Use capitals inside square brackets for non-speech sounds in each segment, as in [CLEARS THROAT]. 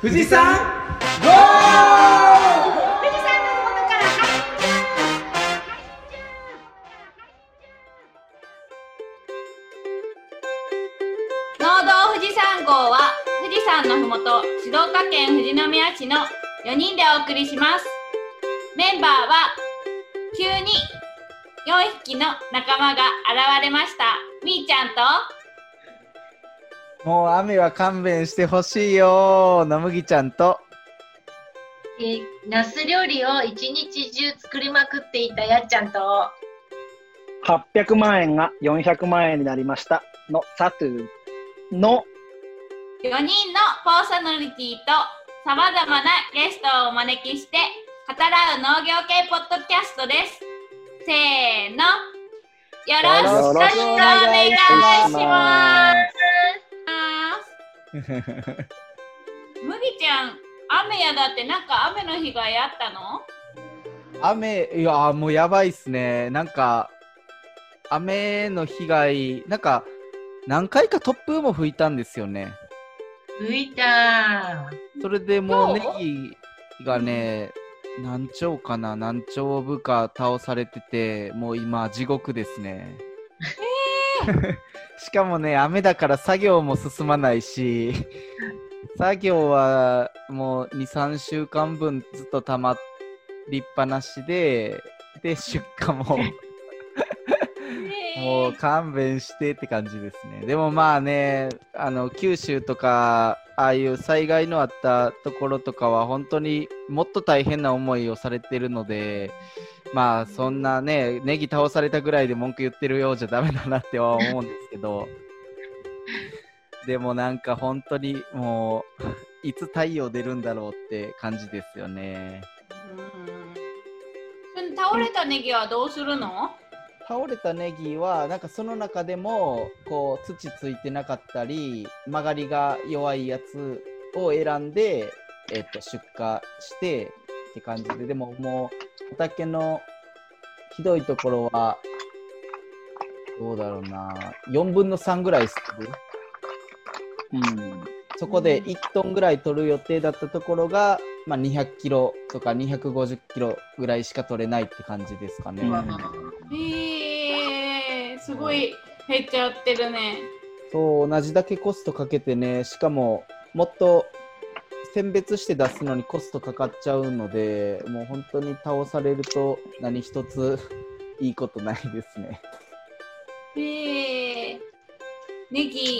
富士山ゴー！富士山の麓から発農道富士山号は富士山のふもと静岡県富士宮市の4人でお送りします。メンバーは急に4匹の仲間が現れました。みーちゃんともう雨は勘弁してほしいよなむぎちゃんと。えー、ナス料理を一日中作りまくっていたやっちゃんと、800万円が400万円になりました。のサトゥ。の。4人のパーソナリティとさまざまなゲストをお招きして語らう農業系ポッドキャストです。せーの。よろしくお願いします。むぎちゃん、雨やだってなんか雨の日がやったの？雨いやもうやばいっすね。なんか雨の被害なんか何回か突風も吹いたんですよね。吹いた。それでもうネギがね何丁かな何丁部か倒されててもう今地獄ですね [LAUGHS] [LAUGHS] しかもね雨だから作業も進まないし [LAUGHS] 作業はもう23週間分ずっと溜まりっぱなしでで出荷ももう勘弁してって感じですね。でもまあね、あの九州とか、ああいう災害のあったところとかは、本当にもっと大変な思いをされてるので、まあそんなね、ネギ倒されたぐらいで文句言ってるようじゃダメだなっては思うんですけど、[LAUGHS] でもなんか本当にもう、いつ太陽出るんだろうって感じですよね。その倒れたネギはどうするの？倒れたネギはなんかその中でもこう土ついてなかったり曲がりが弱いやつを選んで、えっと出荷してって感じで。でももう畑のひどいところはどうだろうな。4分の3ぐらいするうん。そこで1トンぐらい取る予定だったところが、まあ、200キロとか250キロぐらいしか取れないって感じですかね。うん。えー、すごい減っちゃってるね。そう、同じだけコストかけてね、しかも、もっと選別して出すのにコストかかっちゃうので、もう本当に倒されると何一つ [LAUGHS] いいことないですね。えー、ネギ、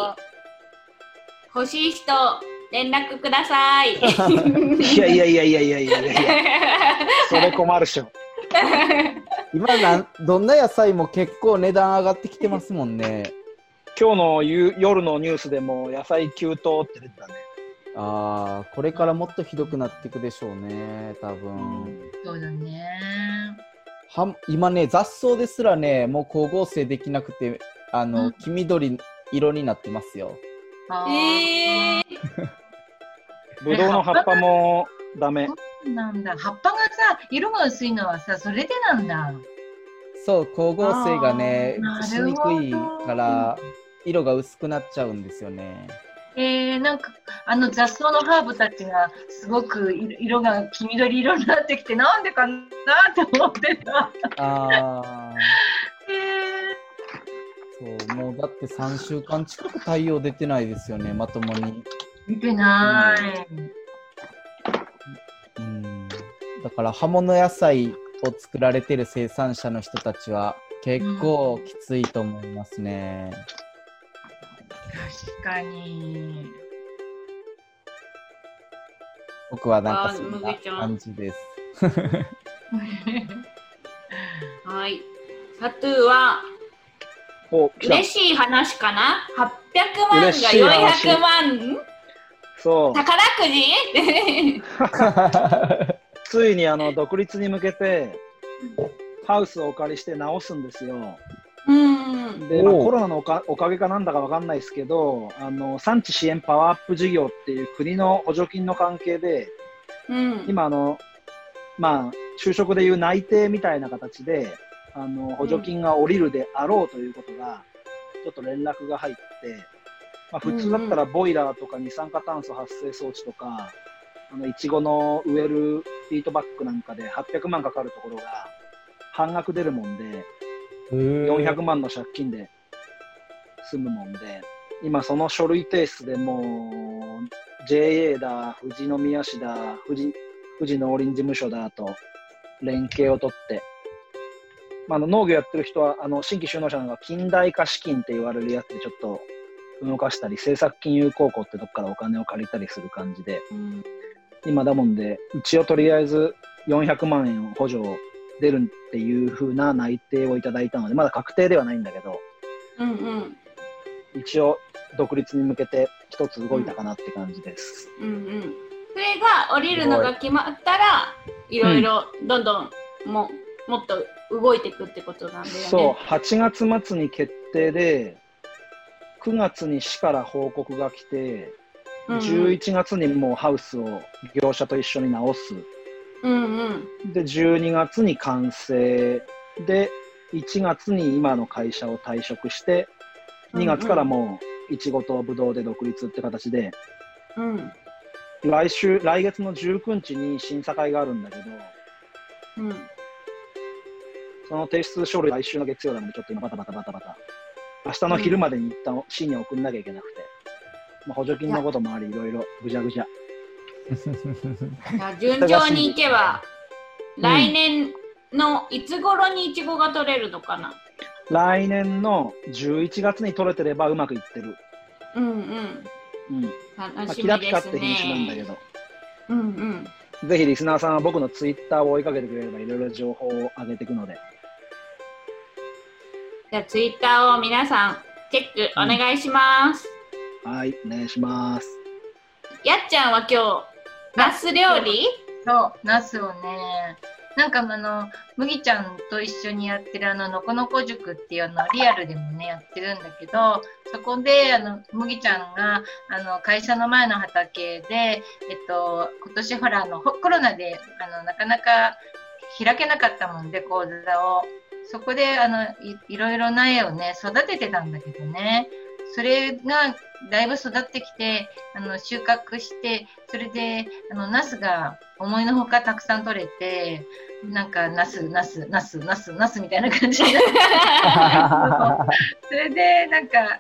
欲しい人、連絡ください。[LAUGHS] いやいやいやいやいやいやいやそれ困るっしょ。[LAUGHS] 今なんどんな野菜も結構値段上がってきてますもんね。今日のゆ夜のニュースでも野菜急騰って出てたね。ああ、これからもっとひどくなっていくでしょうね、多分。そうだね。は今ね、雑草ですらね、もう光合成できなくて、あの、うん黄緑色になってますよ。あーえー、ぶどうの葉っぱもダメなんだ。葉っぱがさ、色が薄いのはさ、それでなんだ。そう、光合成がねしにくいから、色が薄くなっちゃうんですよね。えー、なんかあの雑草のハーブたちがすごく色色が黄緑色になってきてなんでかなって思ってた。あ [LAUGHS] えー、そう、もうだって3週間近く太陽出てないですよね、まともに。ー、見てない。うん。だから、葉物野菜を作られてる生産者の人たちは、結構きついと思いますね。確かに。僕はなんかそんな感じです。[LAUGHS] はい。サトゥーは嬉しい話かな ?800 万が嬉しい話400万そう宝くじ？[LAUGHS] ついにあの独立に向けてハウスをお借りして直すんですよ。うん。で、まあ、コロナのおかおかげかなんだかわかんないですけどあの産地支援パワーアップ事業っていう国の補助金の関係でうん。今あの、まあ、就職でいう内定みたいな形であの補助金が下りるであろうということが、ちょっと連絡が入って、まあ、普通だったらボイラーとか二酸化炭素発生装置とか、あのいちごの植えるフィートバックなんかで800万かかるところが半額出るもんで、400万の借金で済むもんで、今その書類提出でもう JA だ、富士宮市だ、富士富士農林事務所だと連携を取って、まあ、あの農業やってる人はあの新規就農者なんか近代化資金って言われるやつでちょっと動かしたり、政策金融公庫ってとこからお金を借りたりする感じで、うん。今だもんで、うちをとりあえず400万円補助出るっていう風な内定をいただいたので、まだ確定ではないんだけど、うんうん一応独立に向けて一つ動いたかなって感じです。うんうんそれが降りるのが決まったらいろいろどんどんももっと動いていくってことなんだよね。そう、8月末に決定で、9月に市から報告が来て、うんうん11月にもうハウスを業者と一緒に直す。うんうんで、12月に完成。で、1月に今の会社を退職して、2月からもう、いちごとぶどうで独立って形で、うん来週、来月の19日に審査会があるんだけど、うんその提出書類来週の月曜なので、ちょっと今バタバタバタバタ。明日の昼までに一旦市に送んなきゃいけなくて、まあ、補助金のこともあり、いろいろぐちゃぐ。じゃあ [LAUGHS] 順調にいけば来年のいつ頃にいちごが取れるのかな？来年の11月に取れてればうまくいってる。うんうんうん。まあ、楽しキラピみですカって品種なんだけね。ど、うんうんぜひリスナーさんは僕のツイッターを追いかけてくれればいろいろ情報を上げていくので、じゃあツイッターを皆さんチェックお願いします。はい、お願いします。やっちゃんは今日ナス料理？そう、ナスをね、なんかあの、麦ちゃんと一緒にやってるあの、のこのこ塾っていうのリアルでもね、やってるんだけど、そこで、あの、麦ちゃんが、あの、会社の前の畑で、えっと、今年ほら、あの、コロナで、あの、なかなか開けなかったもんで、講座を。そこで、あの、いいろいろな絵をね、育ててたんだけどね。それがだいぶ育ってきて、あの収穫して、それであのナスが思いのほかたくさん取れて、なんかナス、ナス、ナス、ナス、ナスみたいな感じになって、[LAUGHS] それでなんか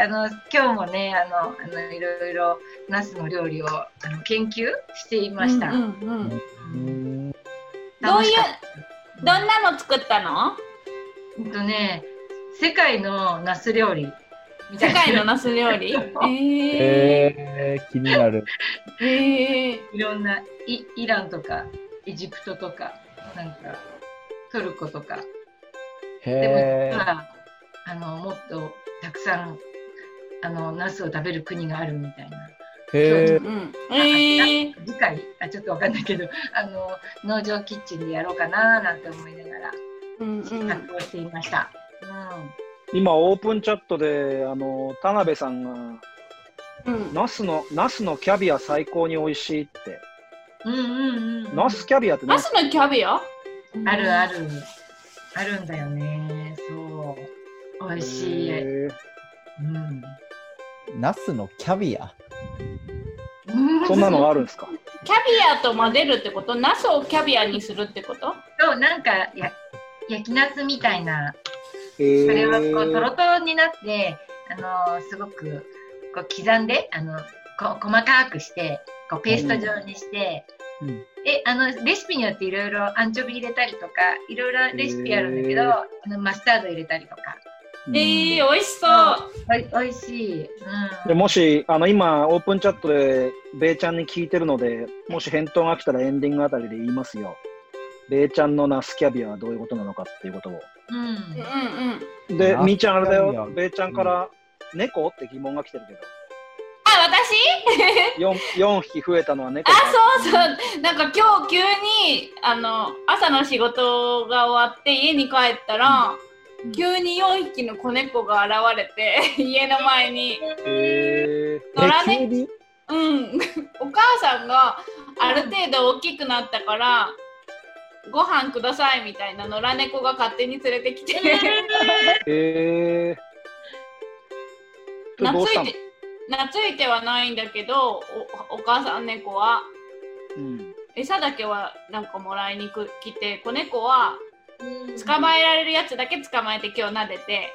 あの今日もねあのあのいろいろナスの料理をあの研究していました。うんうんどういうどんなの作ったの？うんとね、世界のナス料理世界のナス料理？[LAUGHS] えー、えー、気になる。えー、いろんなイイランとかエジプトとかなんかトルコとか。でもへ実はあのもっとたくさんあのナスを食べる国があるみたいな。ーへー。うん、えー、次回あちょっとわかんないけどあの農場キッチンでやろうかななんて思いながらうん試作をしていました。今、オープンチャットで、あの、田辺さんが、うん、うん、ナスの、ナスのキャビア最高に美味しいって。うん、うんうんうん。ナスキャビアって何ナスのキャビア？あるある。あるんだよね。そう。美味しい、うん。ナスのキャビア？そんなのがあるんですか？キャビアと混ぜるってこと？ナスをキャビアにするってこと？そうなんかや焼きナスみたいな。へそれはこうートロトロになって、あのーすごくこう刻んであのこ細かくしてこうペースト状にして、うん。うんえあのレシピによっていろいろアンチョビ入れたりとかいろいろレシピあるんだけど、あのマスタード入れたりとか。えー、美味しそう。おいおいしい、でうん、もし、あの、今、オープンチャットで、ベイちゃんに聞いてるので、もし返答が来たらエンディングあたりで言いますよ。ベイちゃんのナスキャビアはどういうことなのかっていうことを。うんうんうん。で、みーちゃんあれだよ。ベイちゃんから、猫？って疑問が来てるけど。あ、私？[LAUGHS] 4, 4匹増えたのは猫あか、そうそう。なんか今日急にあの朝の仕事が終わって家に帰ったら、うん急に4匹の子猫が現れて [LAUGHS] 家の前に。へ野良猫え急に？うん。[LAUGHS] お母さんがある程度大きくなったから。ご飯くださいみたいな野良猫が勝手に連れてきて、ーへー。懐いて懐いてはないんだけどおお母さん猫は。餌だけはなんかもらいにく来て子猫は捕まえられるやつだけ捕まえて今日撫でて、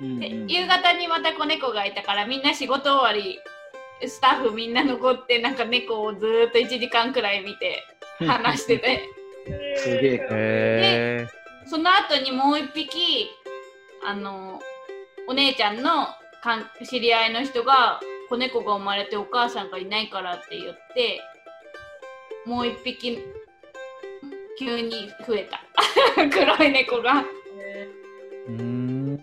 で夕方にまた子猫がいたからみんな仕事終わりスタッフみんな残ってなんか猫をずーっと1時間くらい見て [LAUGHS] 話しててすげえ。へその後にもう一匹あのお姉ちゃんのかん知り合いの人が子猫が生まれてお母さんがいないからって言ってもう一匹急に増えた [LAUGHS] 黒い猫がうーん。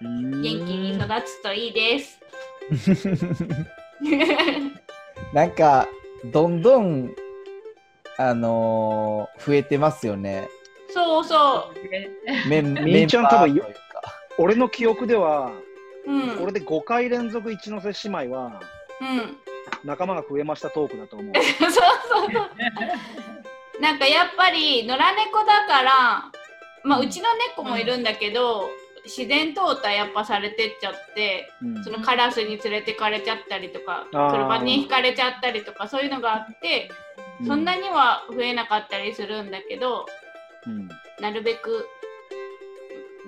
元気に育つといいです。[LAUGHS] なんか、どんどん、あのー増えてますよね。そうそう。メン [LAUGHS] みーちゃん多分俺の記憶では、うん。これで5回連続一ノ瀬姉妹はうん。仲間が増えましたトークだと思う。[LAUGHS] そうそうそう。なんかやっぱり野良猫だから、まあうちの猫もいるんだけど、自然淘汰やっぱされてっちゃって、うんそのカラスに連れてかれちゃったりとか、車にひかれちゃったりとかそういうのがあって、そんなには増えなかったりするんだけど、うん。なるべく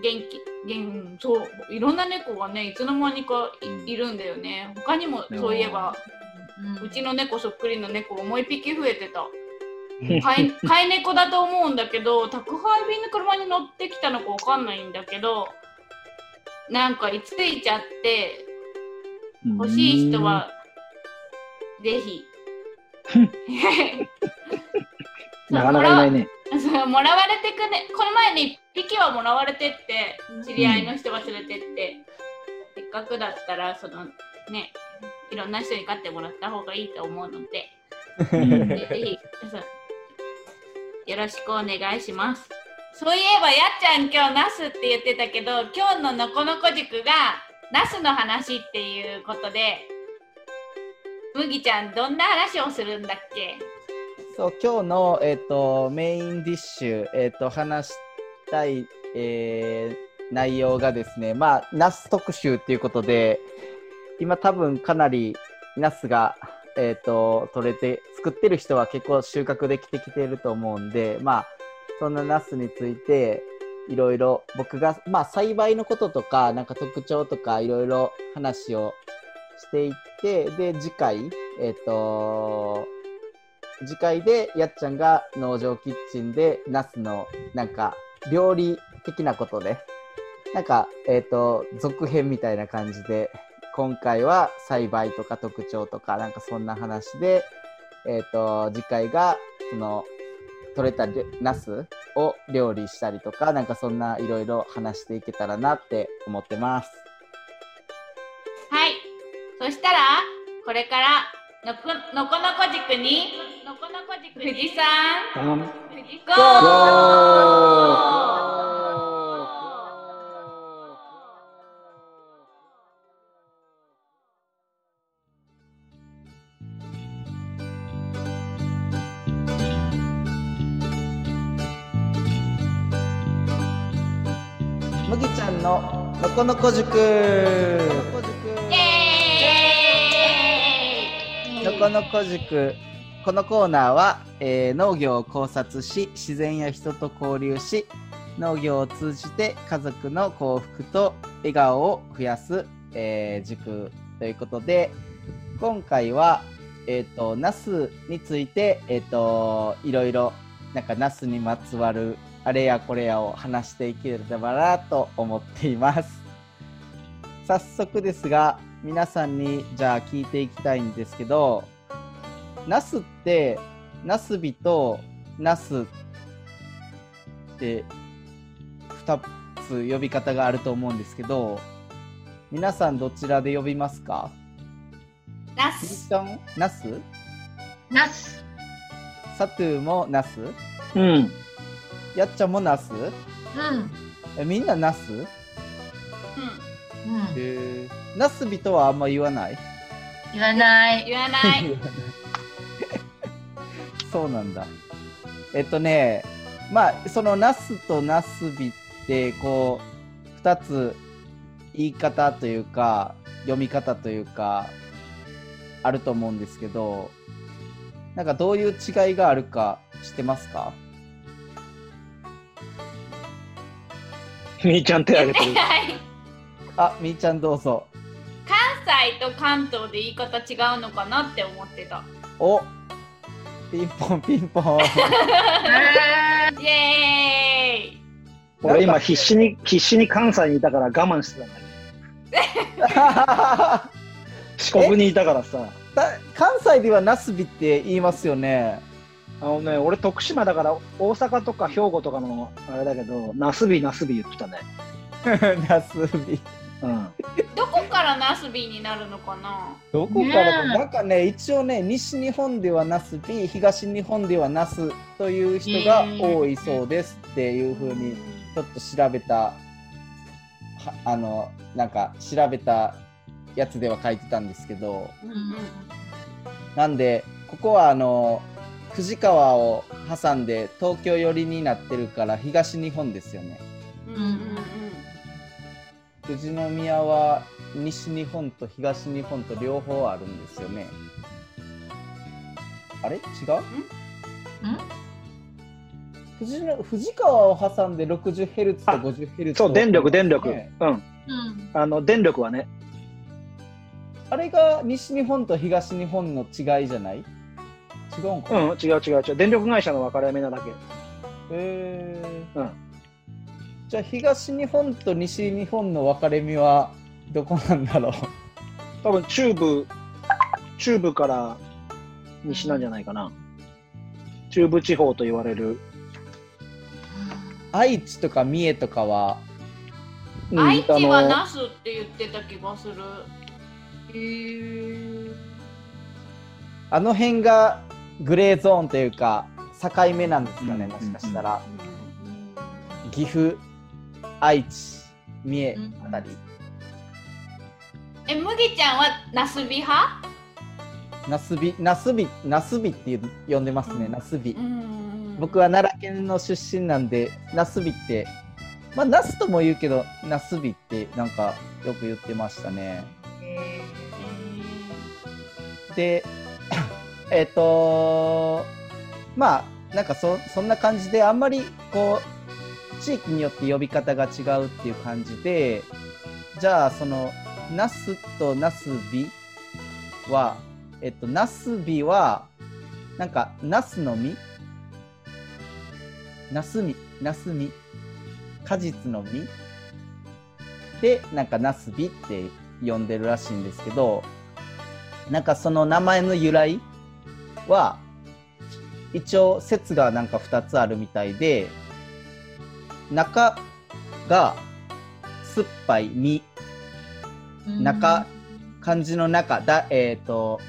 元気元そういろんな猫がねいつの間にかい,、うん。るんだよね。他にもそういえばうちの猫そっくりの猫がもう一匹増えてた。飼い飼い猫だと思うんだけど宅配便の車に乗ってきたのかわかんないんだけどなんかいついちゃって欲しい人はぜひ [LAUGHS] なかなかいないね。そう [LAUGHS] もらわれてくねこの前に1匹はもらわれてって知り合いの人が連れてって、せっかくだったらそのねいろんな人に飼ってもらった方がいいと思うのでぜひよろしくお願いしますそういえばやっちゃん今日ナスって言ってたけど今日ののこのこ塾がナスの話っていうことで麦ちゃんどんな話をするんだっけ？そう、今日の、えっとメインディッシュ、えっと話したい、えー内容がですね、まあ、ナス特集っていうことで、今多分かなりナスが、えっと取れて、作ってる人は結構収穫できてきてると思うんで、まあ、そんなナスについて、いろいろ僕が、まあ、栽培のこととか、なんか特徴とか、いろいろ話をしていって、で、次回、えっ、と次回でやっちゃんが農場キッチンでナスのなんか料理的なことでなんかえっ、と続編みたいな感じで今回は栽培とか特徴とかなんかそんな話でえっ、と次回がその取れたナスを料理したりとかなんかそんないろいろ話していけたらなって思ってます。はい。そしたら、これからのこのこのこ塾に、のこのこ塾富士山、富士ゴ麦ちゃんののこのこ塾ーイのこのこ塾このコーナーは、えー農業を考察し自然や人と交流し農業を通じて家族の幸福と笑顔を増やす、えー塾ということで今回はえっ、とナスについてえっ、といろいろなんかナスにまつわるあれやこれやを話していければなと思っています。早速ですが皆さんにじゃあ聞いていきたいんですけどナスってナスビとナスって2つ呼び方があると思うんですけど皆さんどちらで呼びますか？ナス。ナス？ナス。サトゥーもナス？うん。やっちゃんもナス？うん。えみんなナス？うんうん。へーナスビとはあんま言わない？言わない。言わない [LAUGHS] そうなんだ。えっとね、まあ、そのナスとナスビって、こう、二つ言い方というか、読み方というか、あると思うんですけど、なんかどういう違いがあるか知ってますか？みーちゃん手挙げてる。[LAUGHS] はいあ、みーちゃんどうぞ。関西と関東で言い方違うのかなって思ってた。おピンポンピンポン。え [LAUGHS] イエーイ俺今必死に、必死に関西にいたから我慢してたんだけど。[LAUGHS] 四国にいたからさ。だ関西ではナスビって言いますよね。あのね、俺徳島だから大阪とか兵庫とかのあれだけど、ナスビナスビ言ってたね。ナスビ。うん。どこからナスビになるのかな？どこから？ねえ。なんかね、一応ね、西日本ではナスビ、東日本ではナスという人が多いそうですっていうふうに、ちょっと調べた、はあの、なんか調べたやつでは書いてたんですけど、うんうん。なんで、ここはあの、富士川を挟んで東京寄りになってるから東日本ですよね。うんうんうん富士宮は西日本と東日本と両方あるんですよね。あれ？違う？富士の富士川を挟んで 60Hz と 50Hz そう、電力、電力。ね。うん。うん。あの、電力はね、あれが西日本と東日本の違いじゃない？違うんかな、うん、違う違う違う。電力会社の分かれ目なだけ。へー。うんじゃあ東日本と西日本の分かれ目はどこなんだろう？多分中部、中部から西なんじゃないかな。中部地方と言われる。愛知とか三重とかは？うん愛知はあのナスって言ってた気がする。へーあの辺がグレーゾーンというか境目なんですかね、うんもしかしたら、うん岐阜愛知三重あたり、え、麦ちゃんはナスビ派？ナスビナスビナスビって呼んでますね、うん。ナスビ、ん僕は奈良県の出身なんでナスビってまあナスとも言うけどナスビってなんかよく言ってましたね。えでえっ、とまあなんかそそんな感じであんまりこう地域によって呼び方が違うっていう感じでじゃあそのナスとナスビはえっとナスビはなんかナスの実？ナスミナスミ果実の実？でなんかナスビって呼んでるらしいんですけどなんかその名前の由来は一応説がなんか2つあるみたいで中が酸っぱい実ー中漢字の中だえっ、と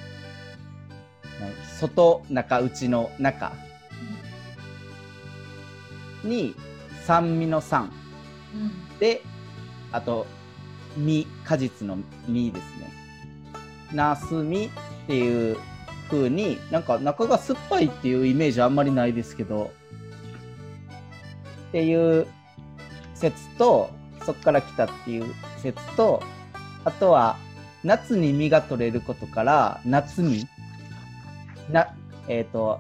何外中内の中。に酸味の酸。うん。であと実果実の実ですね。ナスミっていう風になんか中が酸っぱいっていうイメージあんまりないですけどっていう説とそっから来たっていう説とあとは夏に実が取れることから夏実なえっ、と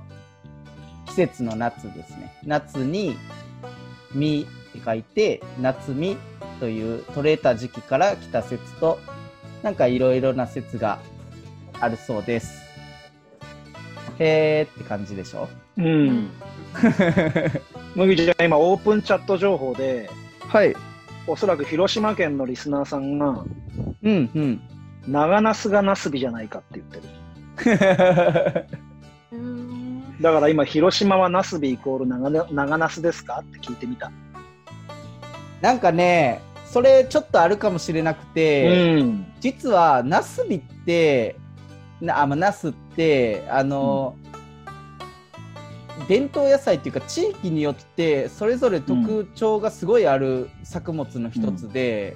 季節の夏ですね夏に実って書いて夏実という取れた時期から来た説となんかいろいろな説があるそうです。へーって感じでしょ？う。ん [LAUGHS] 麦ちゃん、今、オープンチャット情報で、はい。おそらく広島県のリスナーさんが、うんうん。長ナスがナスビじゃないかって言ってる。う [LAUGHS] んだから今、広島はナスビイコール長な長ナスですかって聞いてみた。なんかね、それちょっとあるかもしれなくて、うん。実はナスビって、なあまあ、ナスって、あの、伝統野菜っていうか地域によってそれぞれ特徴がすごいある作物の一つで、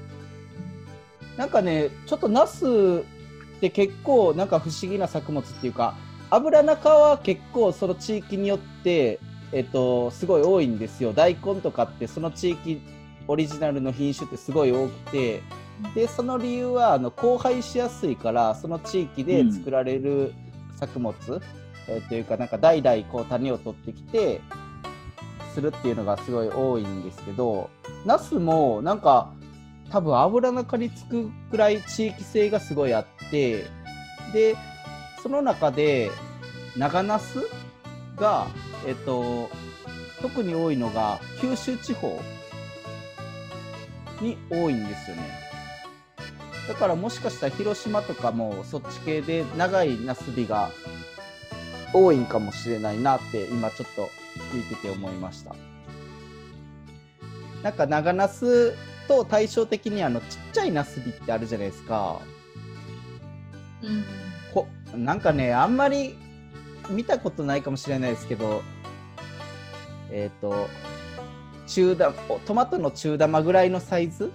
なんかねちょっとナスって結構なんか不思議な作物っていうか油中は結構その地域によって、えっと、すごい多いんですよ。大根とかってその地域オリジナルの品種ってすごい多くてでその理由はあの交配しやすいからその地域で作られる作物。えーというかなんか代々こう種を取ってきてするっていうのがすごい多いんですけどナスもなんか多分油中につくくらい地域性がすごいあってでその中で長ナスが、えっと、特に多いのが九州地方に多いんですよね。だからもしかしたら広島とかもそっち系で長いナスビが多いんかもしれないなって今ちょっと聞いてて思いました。なんか長ナスと対照的にあのちっちゃいナスビってあるじゃないですか。うんこなんかねあんまり見たことないかもしれないですけどえっ、と中玉トマトの中玉ぐらいのサイズ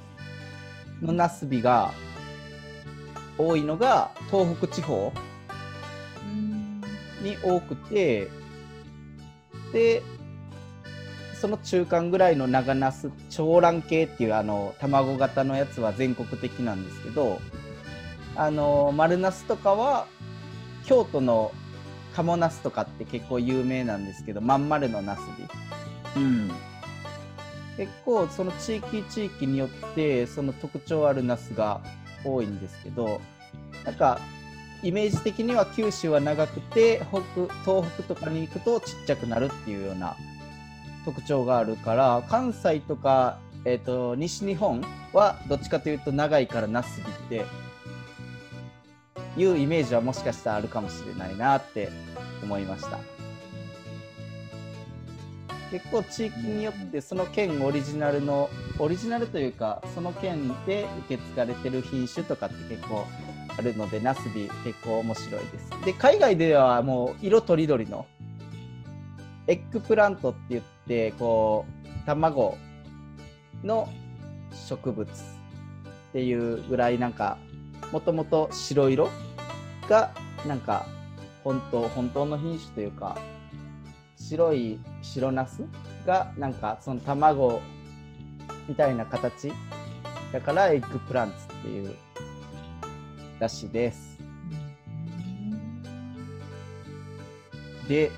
のナスビが多いのが東北地方うんに多くてでその中間ぐらいの長ナス長卵系っていうあの卵型のやつは全国的なんですけどあの丸ナスとかは京都の鴨ナスとかって結構有名なんですけどまん丸のナスビうん。結構その地域地域によってその特徴あるナスが多いんですけどなんかイメージ的には九州は長くて北東北とかに行くとちっちゃくなるっていうような特徴があるから関西とか、えー、と西日本はどっちかというと長いからナスビっていうイメージはもしかしたらあるかもしれないなって思いました。結構地域によってその県オリジナルのオリジナルというかその県で受け継がれてる品種とかって結構あるのでナスビ結構面白いです。で海外ではもう色とりどりの eggplant って言ってこう卵の植物っていうぐらいなんかもともと白色がなんか本当本当の品種というか白い白ナスがなんかその卵みたいな形だから eggplants っていうらしいです。で、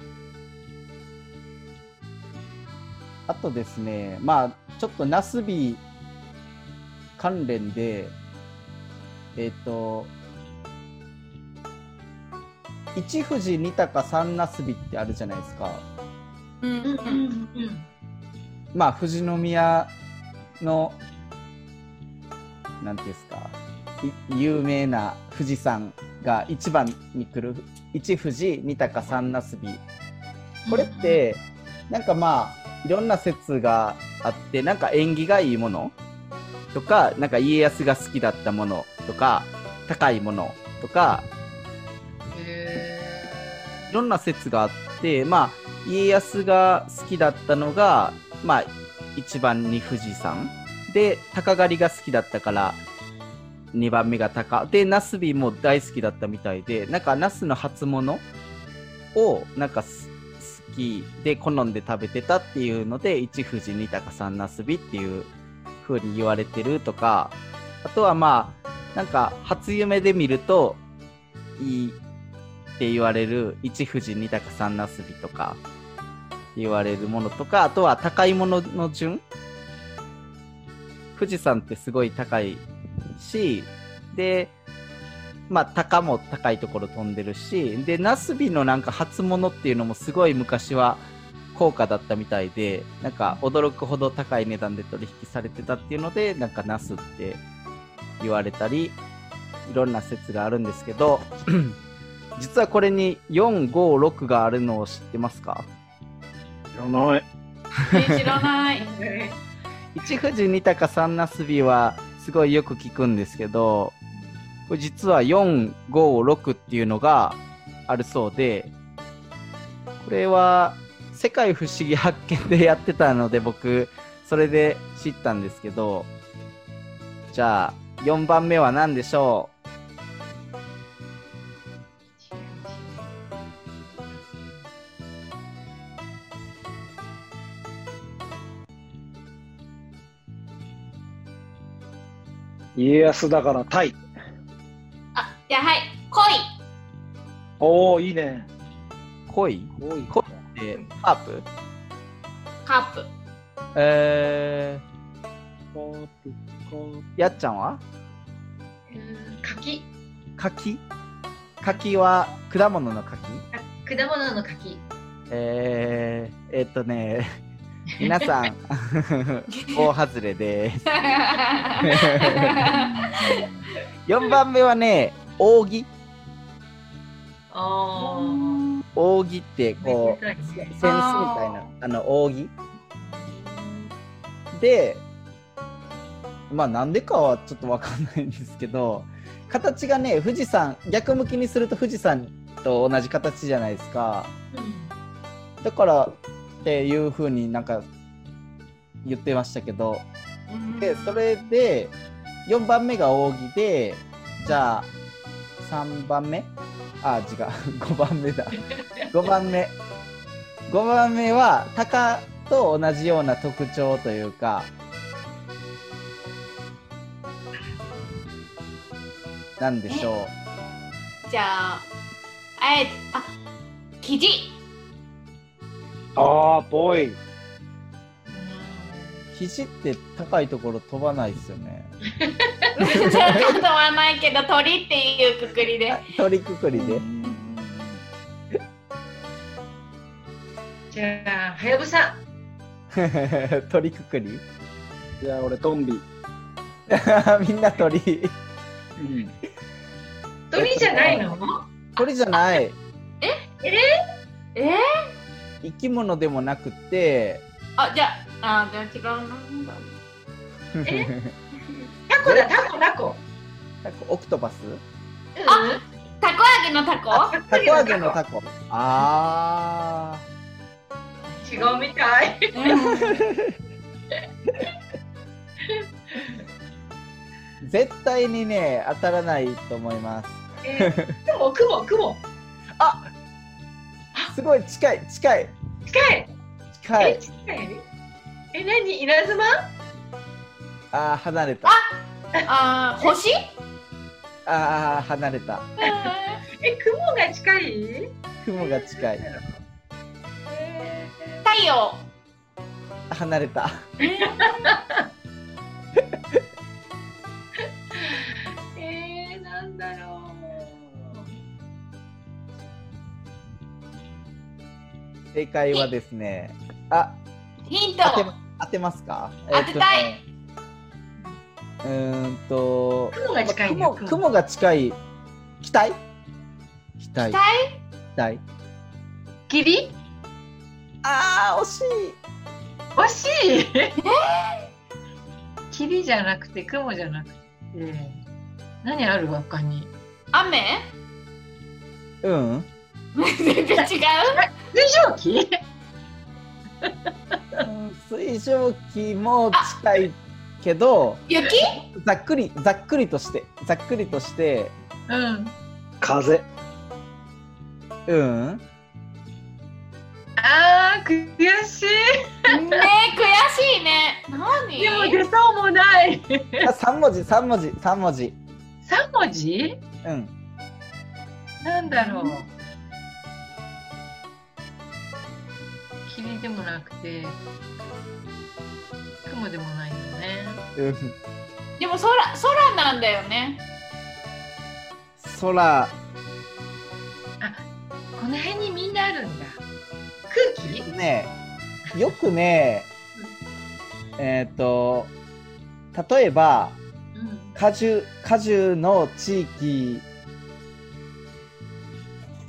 あとですね、まあちょっとナスビ関連で、えっ、と、一富士二鷹三ナスビってあるじゃないですか。うん。うん。うん。まあ富士宮のなんていうんですか。い有名な富士山が一番に来る一富士二鷹三なすびこれってなんかまあいろんな説があってなんか縁起がいいもの？とかなんか家康が好きだったもの？とか高いもの？とかへいろんな説があって、まあ、家康が好きだったのが、まあ、一番に富士山。で、鷹狩りが好きだったから、2番目が鷹。で、ナスビも大好きだったみたいで、なんか、ナスの初物を、なんか、好きで好んで食べてたっていうので、一富士、二鷹、三ナスビっていう風に言われてるとか、あとはまあ、なんか、初夢で見ると、いいって言われる一富士二鷹三なすびとか言われるものとかあとは高いものの順富士山ってすごい高いしでまあ鷹も高いところ飛んでるしでナスビのなんか初物っていうのもすごい昔は高価だったみたいでなんか驚くほど高い値段で取引されてたっていうのでなんかナスって言われたりいろんな説があるんですけど [CLEARS THROAT] 実はこれに456があるのを知ってますか？知らない。え知らない。[LAUGHS] 一富士二鷹三なすびはすごいよく聞くんですけどこれ実は456っていうのがあるそうでこれは世界不思議発見でやってたので僕それで知ったんですけどじゃあ4番目は何でしょう？家康だからタイ。あ、じゃあはい、恋。おお、いいね。恋？多いこでハープカップ？えカープカーー、やっちゃんは？うん柿。柿？柿は果物の柿？あ果物の柿。えー、えーっとね、皆さん、[LAUGHS] 大外れです。4番目はね、扇。あ扇ってこう、めでセンスみたいねたいな、あの、扇。で、まあなんでかはちょっとわかんないんですけど、形がね、富士山、逆向きにすると富士山と同じ形じゃないですか。だからっていうふうになんか言ってましたけど、でそれで4番目が扇でじゃあ3番目？あ違う。[LAUGHS] 5番目だ。[LAUGHS] 5番目。5番目は鷹と同じような特徴というか。なんでしょじゃあ、あえ、あ、生地。ああ、ぽい。う肘って高いところ飛ばないですよね [LAUGHS] ちょっと飛ばないけど、鳥っていうくくりで。[LAUGHS] 鳥くくりでじゃあ、はやぶさ。[LAUGHS] 鳥くくり？じゃあ、俺、トンビ。みんな鳥うん。鳥じゃないの？鳥じゃないえ？生き物でもなくてあ、じゃあ、あ、じゃあ違うな。[LAUGHS] え？タコだ、タコ、タコ。なんかオクトパス？あたこ揚げのタコ？たこ揚げのタコあ違うみたい。ー絶対にね当たらないと思いますえー、雲、雲、雲。すごい近い近い。近い。え、近い。近い？え、何？稲妻？あー離れた。あー、星？あー離れた。え、雲が近い？雲が近い。え太陽。離れた。ー、[LAUGHS] えー、なんだろ正解はですねあヒント。当て当てますか？当てたい。えっとねうーんとう。雲が近いんだよ雲。雲が近い。期待？期待？期待。期待。霧あー惜しい。惜しい？[LAUGHS] 霧じゃなくて雲じゃなくて。何ある他に。雨？うん。[LAUGHS] 全然違う水蒸気？水蒸気も近いけど雪？ざっくりざっくりとしてざっくりとしてうん。風。うん。あー悔しい。ねえ悔しいね。何？でも出そうもない。あ三文字三文字三文字。三文字？うん。なんだろう霧でもなくて。雲でもないよね。うん。でも空空なんだよね。空。この辺にみんなあるんだ。空気？ねよくね。えっ、と例えばうん。果樹果樹の地域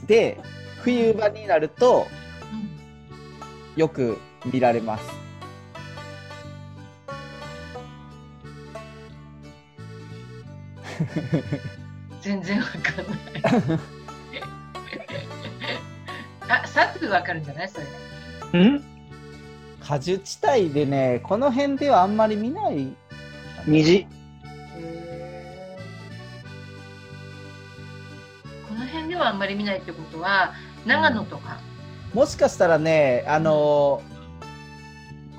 で冬場になるとよく見られます。[LAUGHS] 全然わかんない。[LAUGHS] あさっとわかるんじゃない？それ。ん？果樹地帯でねこの辺ではあんまり見ない。虹。この辺ではあんまり見ないってことは長野とか、もしかしたらねあのー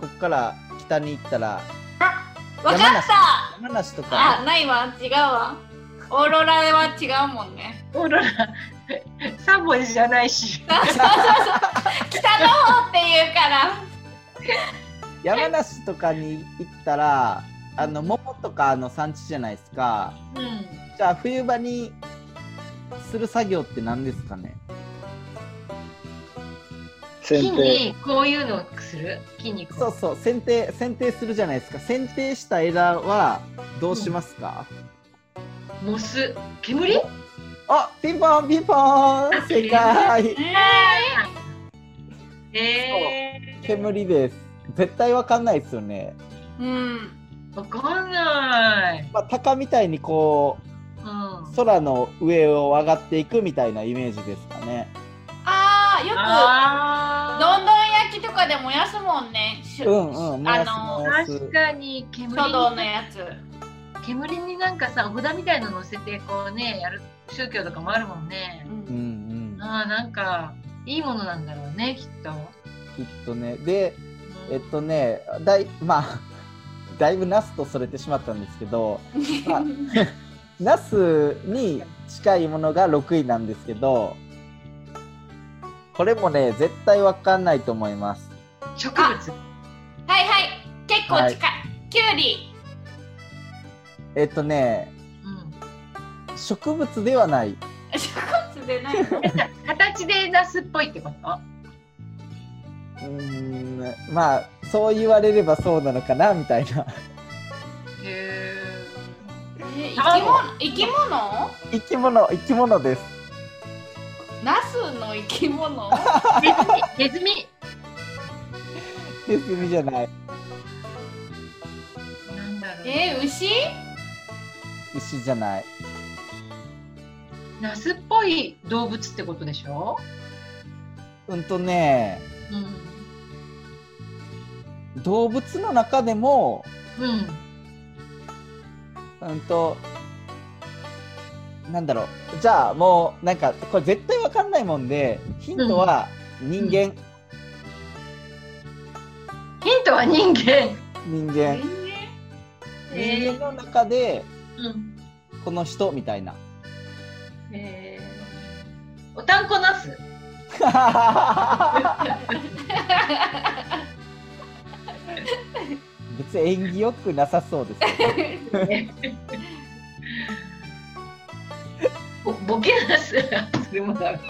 こっから北に行ったらわかった。山梨とあかないわ。違うわ。オーロラは違うもんね。オーロラ。三文字じゃないし。[LAUGHS] そうそうそう。北の方って言うから。山梨とかに行ったらあの桃とかの産地じゃないですか。うん。じゃあ冬場にする作業って何ですかね？木。にこういうのをする？木にそうそう。剪定剪定するじゃないですか。剪定した枝はどうしますか、モス。煙？あピンポンピンポン。正解。えー、煙です。絶対わかんないですよね、うん。わかんない。まあ、鷹みたいにこうん。う。空の上を上がっていくみたいなイメージですかねよくあどんどん焼きとかで燃やすもんね。しゅうんうん燃やすあの燃やす確かに煙書道のやつ煙になんかさお札みたいの乗せてこうねやる宗教とかもあるもんね。う。うんうん。ああなんかいいものなんだろうねきっと。きっとね。でうん。えっとねだいまあ [LAUGHS] だいぶナスとそれてしまったんですけどまあ [LAUGHS] [LAUGHS] ナスに近いものが6位なんですけどこれもね絶対わかんないと思います。植物。はいはい。結構近い、きゅうりえっとねうん。植物ではない。植物でない。[LAUGHS] 形でナスっぽいってこと？うーんまあそう言われればそうなのかなみたいな。へえ生き卵物生き物？生き物生き物ですナスの生き物？え。ネズミネズミネズミじゃないなんだろう。えー、牛？牛じゃないナスっぽい動物ってことでしょ？うんとねうん。動物の中でもうん。うんとなんだろうじゃあもうなんかこれ絶対わかんないもんでヒントは人間、ヒントは人間。人間人間の中でうん。この人みたいなえー、おたんこナス。[LAUGHS] 別に縁起よくなさそうですよ [LAUGHS] ぼボケナス。それもダメか。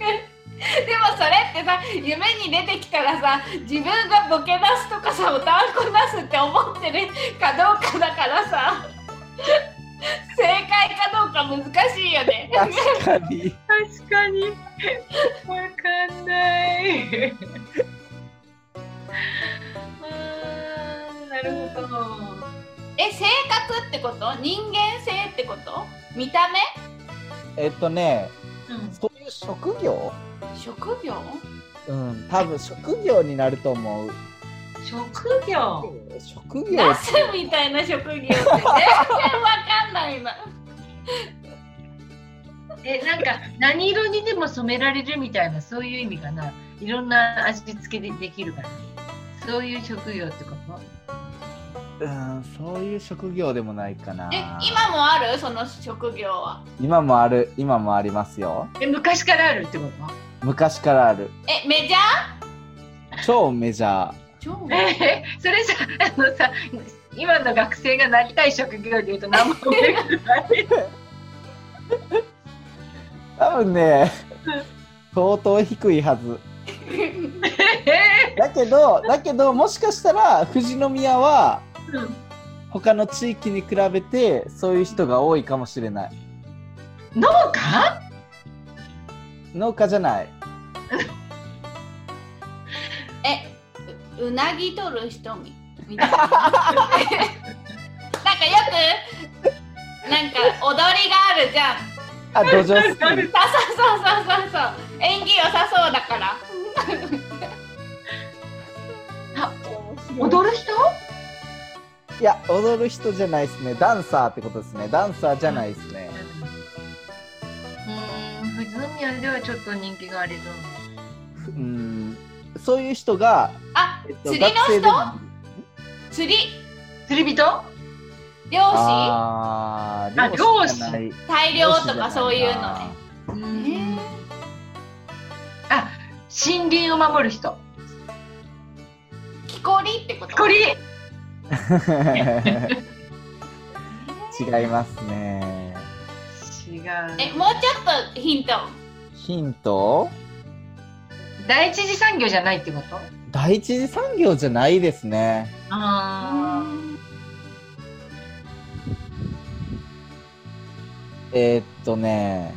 [LAUGHS] でもそれってさ夢に出てきたらさ自分がボケナスとかさおたんこナスって思ってるかどうかだからさ正解かどうか難しいよね。確かに確かに。わかんない。あーなるほど。え性格ってこと？人間性ってこと？見た目？えっとねうん。そういう職業？職業？うん多分職業になると思う職業？職業ナスみたいな職業って全然 [LAUGHS] わかんないな。[LAUGHS] え、なんか何色にでも染められるみたいなそういう意味かな。いろんな味付けでできるから。そういう職業ってこと？うんそういう職業でもないかな。え今もある？その職業は。今もある今もありますよ。え、昔からあるってこと？昔からある。えメジャー？超メジャー。超？えー、それさ、あのさ、今の学生がなりたい職業で言うと何も思い浮かばない。[LAUGHS] 多分ね相当低いはず。え [LAUGHS] だけどだけどもしかしたら富士宮はーうん。他の地域に比べてそういう人が多いかもしれない。農家？農家じゃない。[LAUGHS] えううなぎ取る人みみたいな。[LAUGHS] [LAUGHS] なんかよくなんか踊りがあるじゃん。あ土壌好きそうそうそうそうそう。そう。縁起良さそうだから。踊る人？いや踊る人じゃないですね。ダンサーってことですね。ダンサーじゃないですね。うーん、富士宮ではちょっと人気がありそう。うんそういう人が、あえっと釣りの人？釣り？釣り人？漁師？あーあ漁師大量とかそういうのね。うん。えーあ森林を守る人。木こりってこと？こり [LAUGHS] 違いますね。違うえ、もうちょっとヒント。ヒント？第一次産業じゃないってこと？第一次産業じゃないですね。あえーっとね、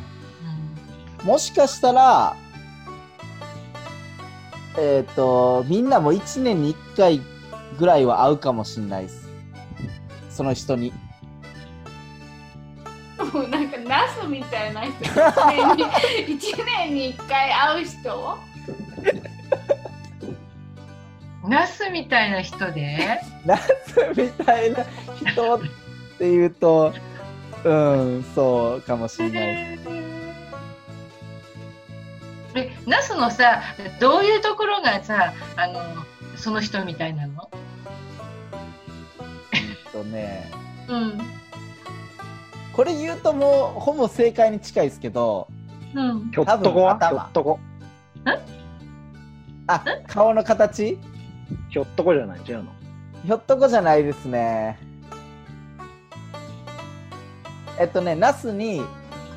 ーもしかしたら、えーっと、みんなも1年に1回ぐらいは会うかもしれないです。その人に。もうなんかナスみたいな人1年に一年に1回会う人？う [LAUGHS] んナスみたいな人で？ナスみたいな人っていうと、うん、そうかもしれない。えナスのさどういうところがさあのその人みたいなの？とね、うん。これ言うともうほぼ正解に近いですけど、うん。ひょっとこは？多分頭。ひょっとこ？あ、顔の形？ひょっとこじゃない？違うの？ひょっとこじゃないですね。えっとね、ナスに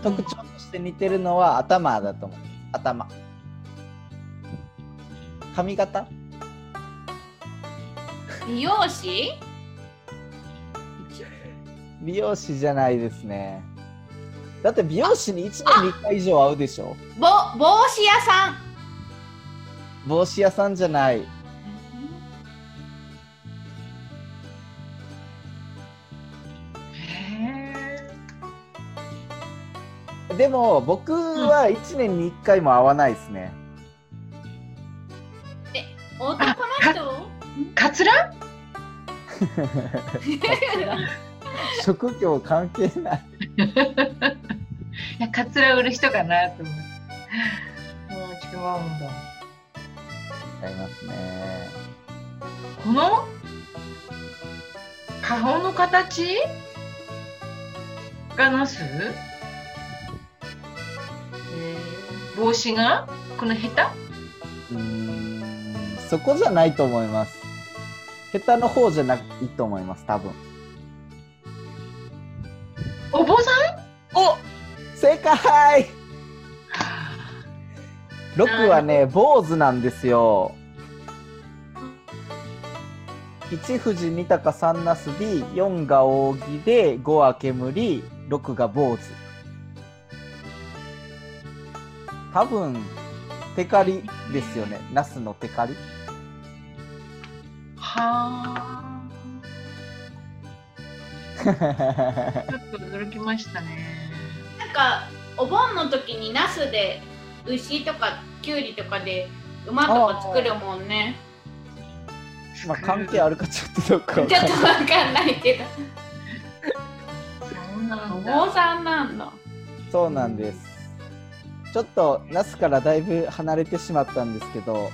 特徴として似てるのは頭だと思う。頭。髪型？美容師？美容師じゃないですね。だって美容師に1年に1回以上会うでしょぼ帽子屋さん帽子屋さんじゃない。へでも僕は1年に1回も会わないですね。男の人？ーカツラ？[LAUGHS] [LAUGHS] 職業関係ない。[LAUGHS] いやカツラ売る人かなと思ってもう違うんだ違いますね。この？顔の形？がナス、えー帽子が？このヘタ？うーん、そこじゃないと思います。下手の方じゃないと思います、多分。お坊さん？お正解 !6 はね、坊主なんですよ。1富士2鷹3ナス B、4が扇で、5は煙、6が坊主。多分、テカリですよね。ナスのテカリ。はあ [LAUGHS] っと驚きましたね。なんかお盆の時にナスで牛とかキュウリとかで馬とか作るもんね。まあ関係あるかちょっとどっかちょっとわわかんないけど。そうなおんだ。坊さんなんだ。そうなんです。ちょっとナスからだいぶ離れてしまったんですけど、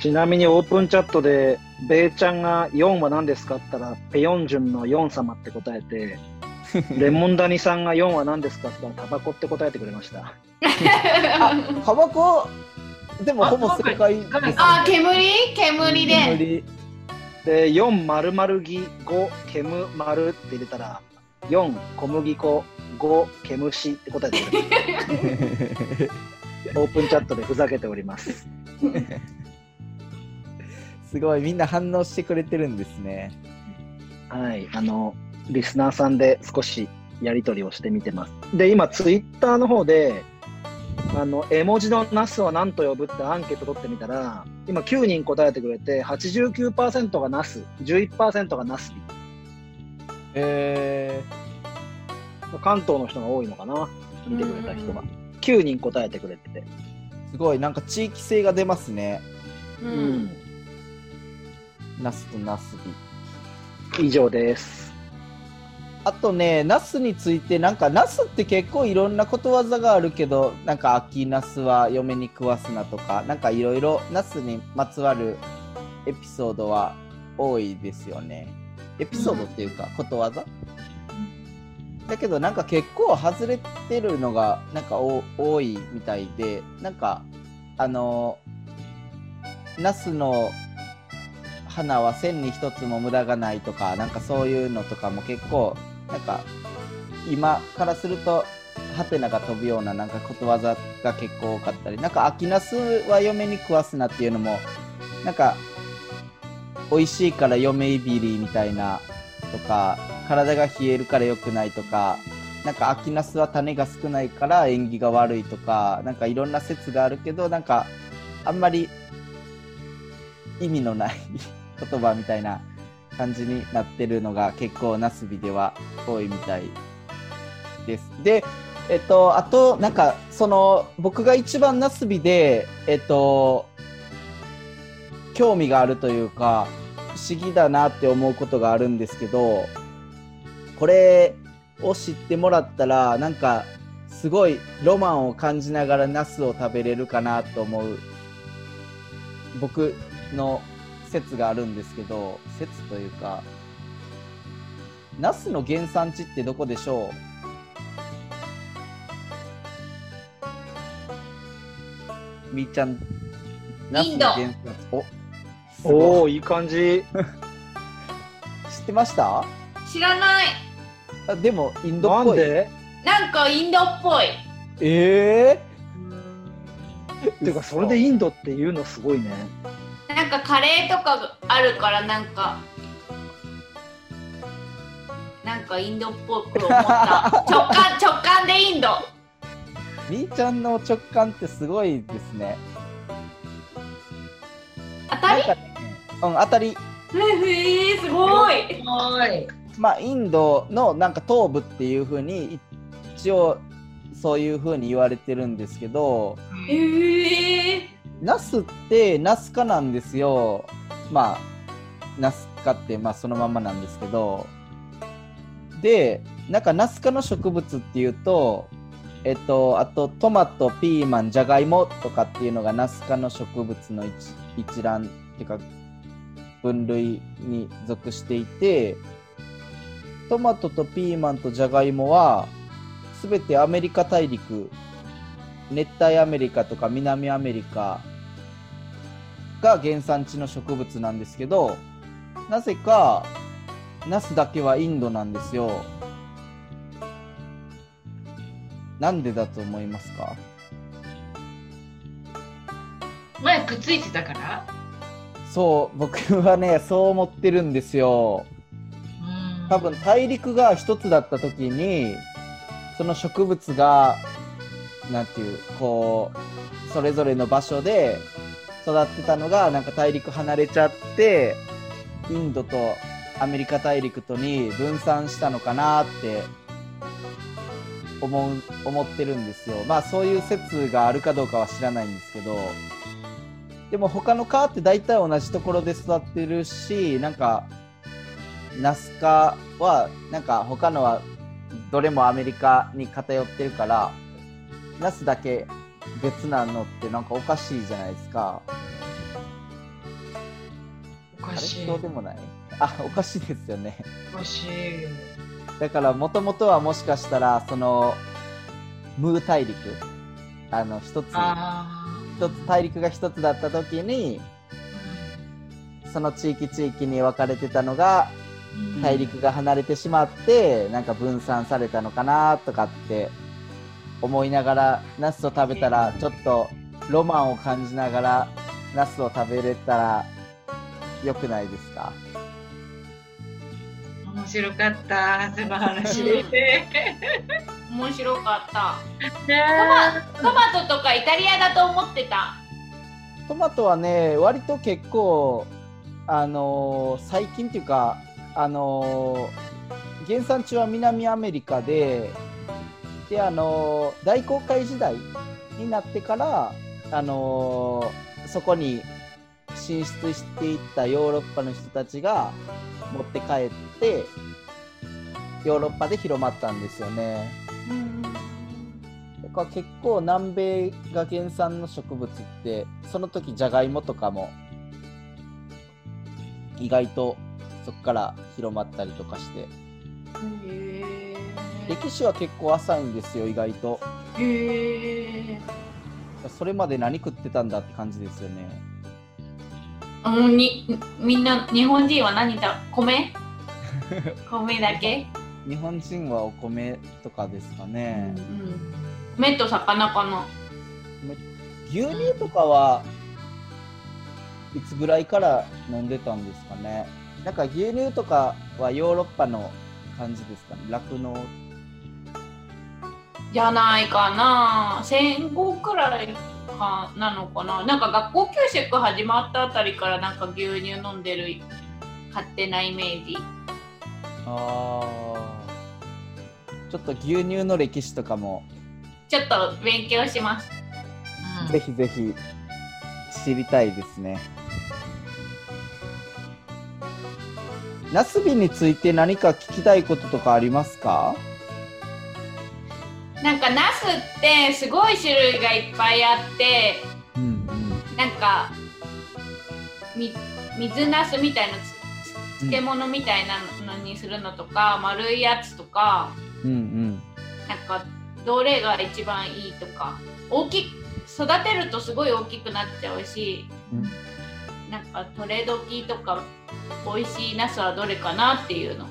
ちなみにオープンチャットで、ベイちゃんが4は何ですかって言ったら、ペヨンジュンの4様って答えて、[LAUGHS] レモンダニさんが4は何ですかって言ったら、タバコって答えてくれました。タバコ、でもほぼ正解です、ね。あ煙？煙で煙で、4丸々木、5煙丸って入れたら、4小麦粉、5毛虫って答えてくれました。[LAUGHS] オープンチャットでふざけております。[LAUGHS] すごい、みんな反応してくれてるんですね。はい、あの、リスナーさんで少しやり取りをしてみてます。で、今、ツイッターの方で、あの、絵文字のナスは何と呼ぶってアンケート取ってみたら、今9人答えてくれて、89%がナス、11%がナスビ。え関東の人が多いのかな？見てくれた人が。9人答えてくれてて。ー、すごい、なんか地域性が出ますね。ううんん。ナスとナスビ。以上です。あとね、ナスについて、なんかナスって結構いろんなことわざがあるけど、なんか秋ナスは嫁に食わすなとか、なんかいろいろナスにまつわるエピソードは多いですよね。エピソードっていうか、ことわざ？だけどなんか結構外れてるのがなんか多いみたいでなんかあのナスの花は千に一つも無駄がないとかなんかそういうのとかも結構なんか今からするとハテナが飛ぶようななんかことわざが結構多かったりなんか秋ナスは嫁に食わすなっていうのもなんか美味しいから嫁いびりみたいなとか体が冷えるから良くないとかなんか秋ナスは種が少ないから縁起が悪いとかなんかいろんな説があるけどなんかあんまり意味のない言葉みたいな感じになってるのが結構ナスビでは多いみたいです。で、えっと、あと、なんか、その、僕が一番ナスビで、えっと、興味があるというか、不思議だなって思うことがあるんですけど、これを知ってもらったら、なんか、すごいロマンを感じながらナスを食べれるかなと思う、僕の説があるんですけど、説というか、ナスの原産地ってどこでしょう？みーちゃん、ナスの原産地。おおいい感じ。[LAUGHS] 知ってました？知らない。あでも、インドっぽい。なんかインドっぽい。ええー、っていうか、それでインドっていうのすごいね。なんかカレーとかあるからなんかなんかインドっぽく思った。[LAUGHS] 直感直感でインド。みーちゃんの直感ってすごいですね。当たり、ね、うん当たり。へえすごい。すごい。まあインドのなんか東部っていうふうに一応そういうふうに言われてるんですけど。へえナスってナス科なんですよ。まあ、ナス科ってまあそのままなんですけど。で、なんかナス科の植物っていうと、えっと、あとトマト、ピーマン、じゃがいもとかっていうのがナス科の植物の一覧っていうか分類に属していて、トマトとピーマンとじゃがいもは全てアメリカ大陸熱帯アメリカとか南アメリカが原産地の植物なんですけどなぜかナスだけはインドなんですよ。なんでだと思いますか？前くっついてたから？そう僕はねそう思ってるんですよ。多分大陸が一つだった時にその植物がなんていうこうそれぞれの場所で育ってたのがなんか大陸離れちゃってインドとアメリカ大陸とに分散したのかなって思う思ってるんですよ。まあそういう説があるかどうかは知らないんですけどでも他の科って大体同じところで育ってるしなんかナス科はなんか他のはどれもアメリカに偏ってるからナスだけ別なのってなんかおかしいじゃないですか。おかしい。そうでもない？[LAUGHS] あ、おかしいですよね。おかしい。だからもともとはもしかしたらそのムー大陸あの一つ一つ大陸が一つだった時に、その地域地域に分かれてたのが大陸が離れてしまってなんか分散されたのかなとかって思いながらナスを食べたらちょっとロマンを感じながらナスを食べれたらよくないですか？面白かった。その話。[LAUGHS] 面白かった。トマトマトとかイタリアだと思ってた。トマトはね割と結構あのー、最近っていうかあのー、原産地は南アメリカでであの大航海時代になってからあのそこに進出していったヨーロッパの人たちが持って帰ってヨーロッパで広まったんですよね。だから結構南米が原産の植物ってその時じゃがいもとかも意外とそこから広まったりとかして歴史は結構浅いんですよ意外と。へえそれまで何食ってたんだって感じですよね。うんにみんな日本人は何だ米？[LAUGHS] 米だけ、日本人はお米とかですかね、うん、米と魚かな。牛乳とかはいつぐらいから飲んでたんですかね。なんか牛乳とかはヨーロッパの感じですかね。酪農じゃないかな。戦後くらいかなのかな。なんか学校給食始まったあたりからなんか牛乳飲んでる勝手なイメージ。あー。ちょっと牛乳の歴史とかも。ちょっと勉強します。うん。ぜひぜひ知りたいですね。ナスビについて何か聞きたいこととかありますか？なんかナスってすごい種類がいっぱいあってうんうん。なんかみ水ナスみたいなつ漬物みたいなのにするのとか、丸いやつとかうんうん。なんかどれが一番いいとか大き育てるとすごい大きくなっちゃうし、うん。なんか取れ時とか美味しいナスはどれかなっていうのが。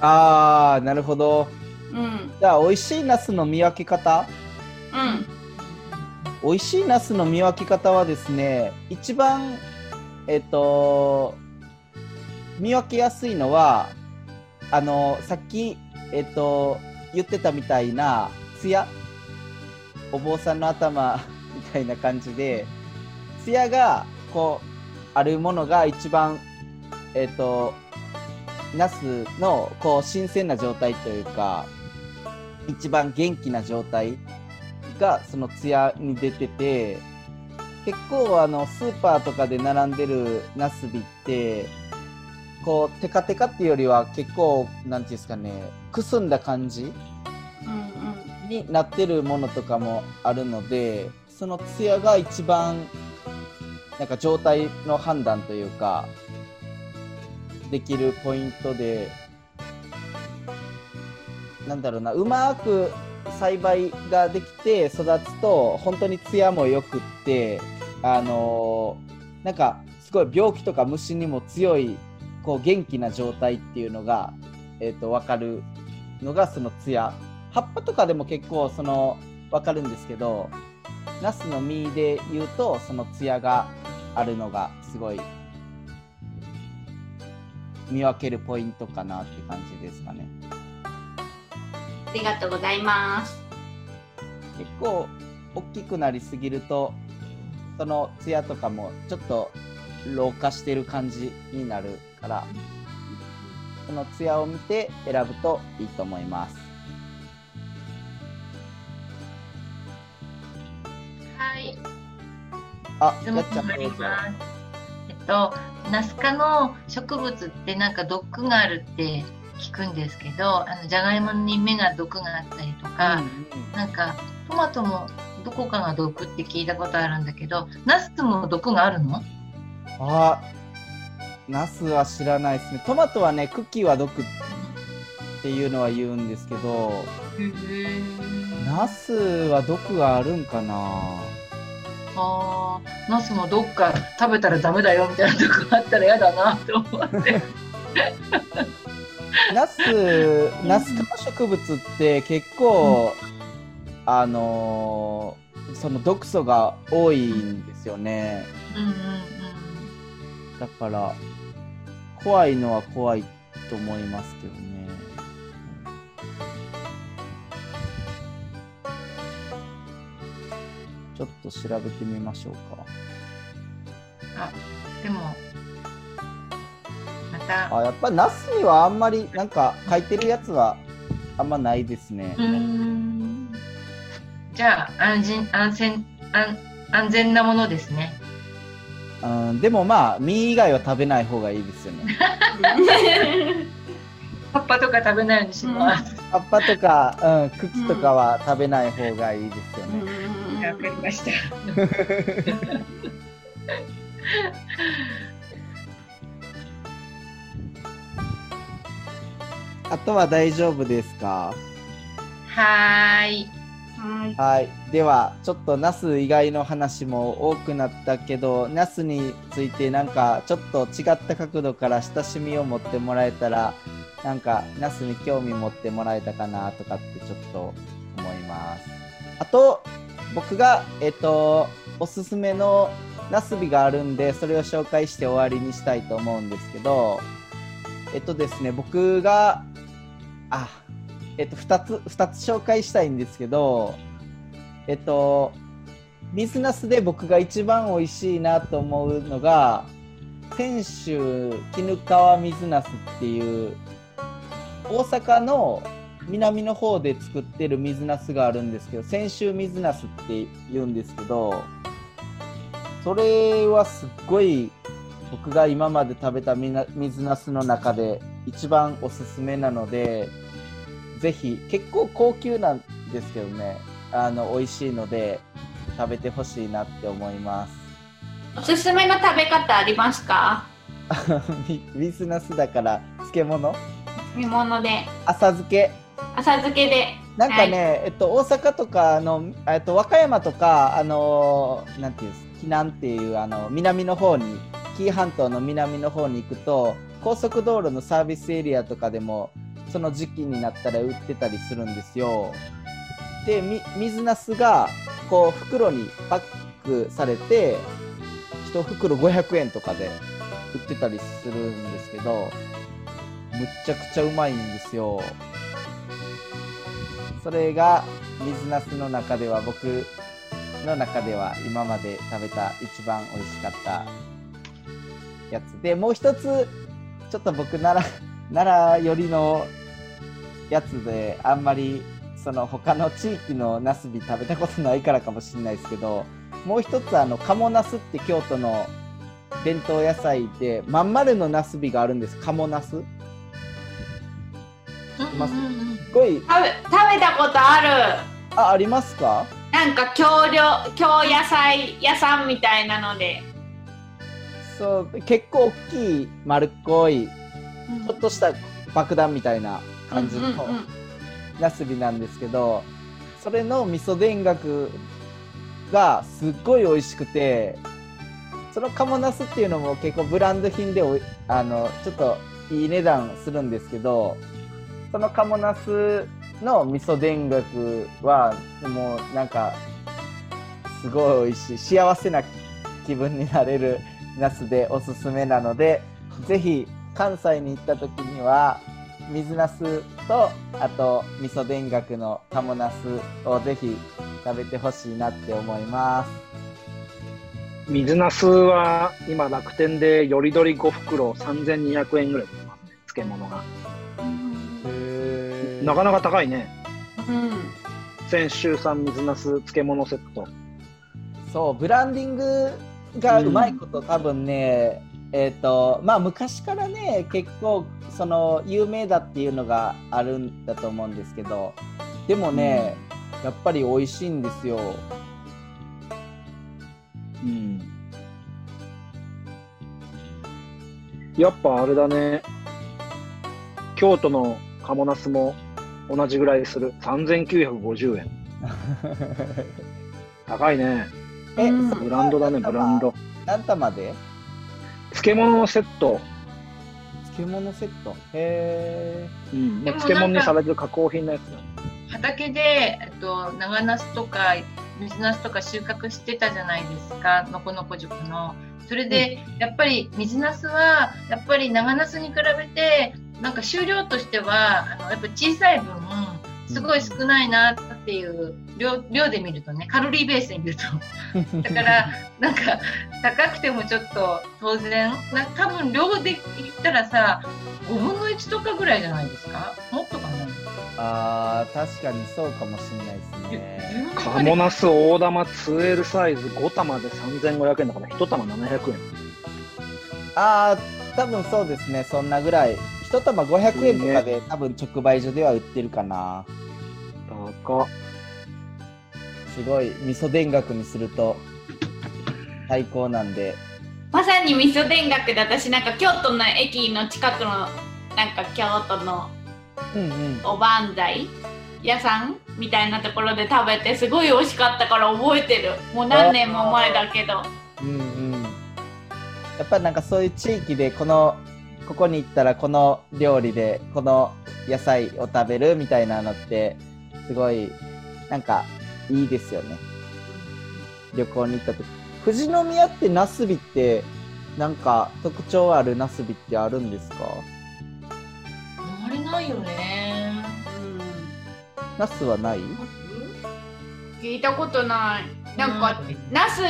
あーなるほど。うん。じゃあ美味しいナスの見分け方。うん。美味しいナスの見分け方はですね一番えっと見分けやすいのはあのさっきえっと言ってたみたいなツヤお坊さんの頭 [LAUGHS] みたいな感じでツヤがこうあるものが一番えっとナスのこう新鮮な状態というか一番元気な状態がそのツヤに出てて結構あのスーパーとかで並んでるナスビってこうテカテカっていうよりは結構なんていうんですかねくすんだ感じうんになってるものとかもあるのでそのツヤが一番なんか状態の判断というかできるポイントでなんだろうなうまく栽培ができて育つと本当にツヤもよくってあのーなんかすごい病気とか虫にも強いこう元気な状態っていうのが、えー、と分かるのがそのツヤ葉っぱとかでも結構その分かるんですけどナスの実で言うとそのツヤがあるのがすごい見分けるポイントかなって感じですかね。ありがとうございます結構大きくなりすぎるとそのツヤとかもちょっと老化してる感じになるからそのツヤを見て選ぶといいと思います。はい。あ、質問やっちゃんがあり。ます。えっと、ナス科の植物ってなんか毒があるって聞くんですけど、あのじゃがいもに芽が毒があったりとか、うんうんなんかトマトもどこかが毒って聞いたことあるんだけど、ナスも毒があるの？あ、ナスは知らないですね。トマトはね、茎は毒っていうのは言うんですけど、ナスは毒があるんかな？あーナスもどっか食べたらダメだよみたいなとこあったら嫌だなと思って。ナス、ナス科の植物って結構、あのーその毒素が多いんですよね。うんうんうん。だから、怖いのは怖いと思いますけどね。ちょっと調べてみましょうか。あでもまた。あ、やっぱナスにはあんまりなんか書いてるやつはあんまないですね。うーんじゃあ安心安全安安全なものですね。うん、でもまあ、実以外は食べない方がいいですよね。[LAUGHS] 葉っぱとか食べないようにします。葉っぱとか、うん、茎とかは食べない方がいいですよね。わかりました。[LAUGHS] あとは大丈夫ですか？はーい。はい。はい。では、ちょっとナス以外の話も多くなったけど、ナスについてなんかちょっと違った角度から親しみを持ってもらえたら、なんかナスに興味持ってもらえたかなとかってちょっと思います。あと、僕が、えっと、おすすめのナスビがあるんで、それを紹介して終わりにしたいと思うんですけど、えっとですね、僕が、あ、えっと、2つ、二つ紹介したいんですけど、えっと、水ナスで僕が一番美味しいなと思うのが、泉州絹川水ナスっていう、大阪の南の方で作ってる水ナスがあるんですけど、泉州水ナスって言うんですけど、それはすっごい僕が今まで食べたみな水ナスの中で一番おすすめなので、ぜひ結構高級なんですけどね。あの美味しいので食べてほしいなって思います。おすすめの食べ方ありますか？み水なすだから漬物？煮物で、浅漬け？浅漬けで。なんかね、えっと、大阪とかの、えっと、和歌山とか、あのーなんていうんです？紀南っていうあの南の方に紀伊半島の南の方に行くと高速道路のサービスエリアとかでもその時期になったら売ってたりするんですよ。で水なすがこう袋にパックされて1袋500円とかで売ってたりするんですけどむっちゃくちゃうまいんですよ。それが水なすの中では僕の中では今まで食べた一番美味しかったやつでもう一つちょっと僕奈良 [LAUGHS] 奈良寄りのやつであんまりその他の地域のナスビ食べたことないからかもしれないですけどもう一つあの鴨ナスって京都の伝統野菜でまん丸のナスビがあるんです。鴨ナス？すますうんうんうん。ごい。食べ食べたことある。あありますか？なんか京料京野菜屋さんみたいなので。そう結構大きい丸っこいちょっとした爆弾みたいな感じのうんうんうん。ナスビなんですけどそれの味噌田楽がすっごい美味しくてその鴨ナスっていうのも結構ブランド品であのちょっといい値段するんですけどその鴨ナスの味噌田楽はもうなんかすごい美味しい幸せな気分になれるナスでおすすめなのでぜひ関西に行った時には水ナスとあと味噌田楽の鴨ナスをぜひ食べてほしいなって思います。水ナスは今楽天でよりどり5袋3200円ぐらいでますね漬物が。なかなか高いね。うん。泉州産水ナス漬物セット。そうブランディングがうまいこと、多分ねえっ、とまあ昔からね結構その有名だっていうのがあるんだと思うんですけどでもね、やっぱり美味しいんですよ。うん。やっぱあれだね。京都の鴨ナスも同じぐらいする。3950円。[LAUGHS] 高いね。え、ブランドだねブランド。何玉で？漬物のセット。漬物セット。へうん、漬物にされてる加工品のやつだ。畑で、えっと、長ナスとか水ナスとか収穫してたじゃないですか。のこのこ塾の。それで、やっぱり水ナスはやっぱり長ナスに比べてなんか収量としてはあのやっぱ小さい分すごい少ないなっていう量量で見るとねカロリーベースで見ると。ー [LAUGHS] だからなんか高くてもちょっと当然な多分量で言ったらさ5分の1とかぐらいじゃないですか？もっとかな？あー確かにそうかもしれないですね。鴨ナス大玉 2L サイズ5玉で3500円だから1玉700円。あー多分そうですね。そんなぐらい。一玉500円とかで多分直売所では売ってるかな。高っ。すごい味噌田楽にすると最高なんでまさに味噌田楽で私なんか京都の駅の近くのなんか京都の。おばんざい屋さんみたいなところで食べてすごい美味しかったから覚えてるもう何年も前だけどうんうん。やっぱなんかそういう地域でこのここに行ったらこの料理でこの野菜を食べるみたいなのってすごいなんかいいですよね。旅行に行った時。富士宮ってナスビってなんか特徴あるナスビってあるんですか？あまりないよね。ナスはない？聞いたことないなんかナス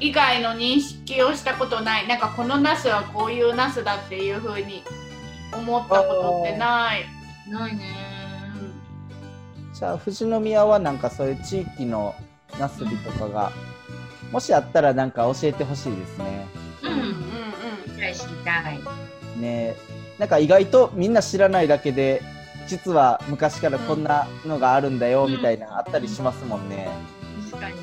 以外の認識をしたことないなんかこのナスはこういうナスだっていう風に思ったことってない、ないね。じゃあ富士宮はなんかそういう地域のナスビとかがもしあったらなんか教えてほしいですね。うんうんうん。知りたい知りたい。ねなん。か意外とみん。な知らないだけで実は昔からこん。なのがあるん。だよみたいなあったりしますもん。ね。確かに。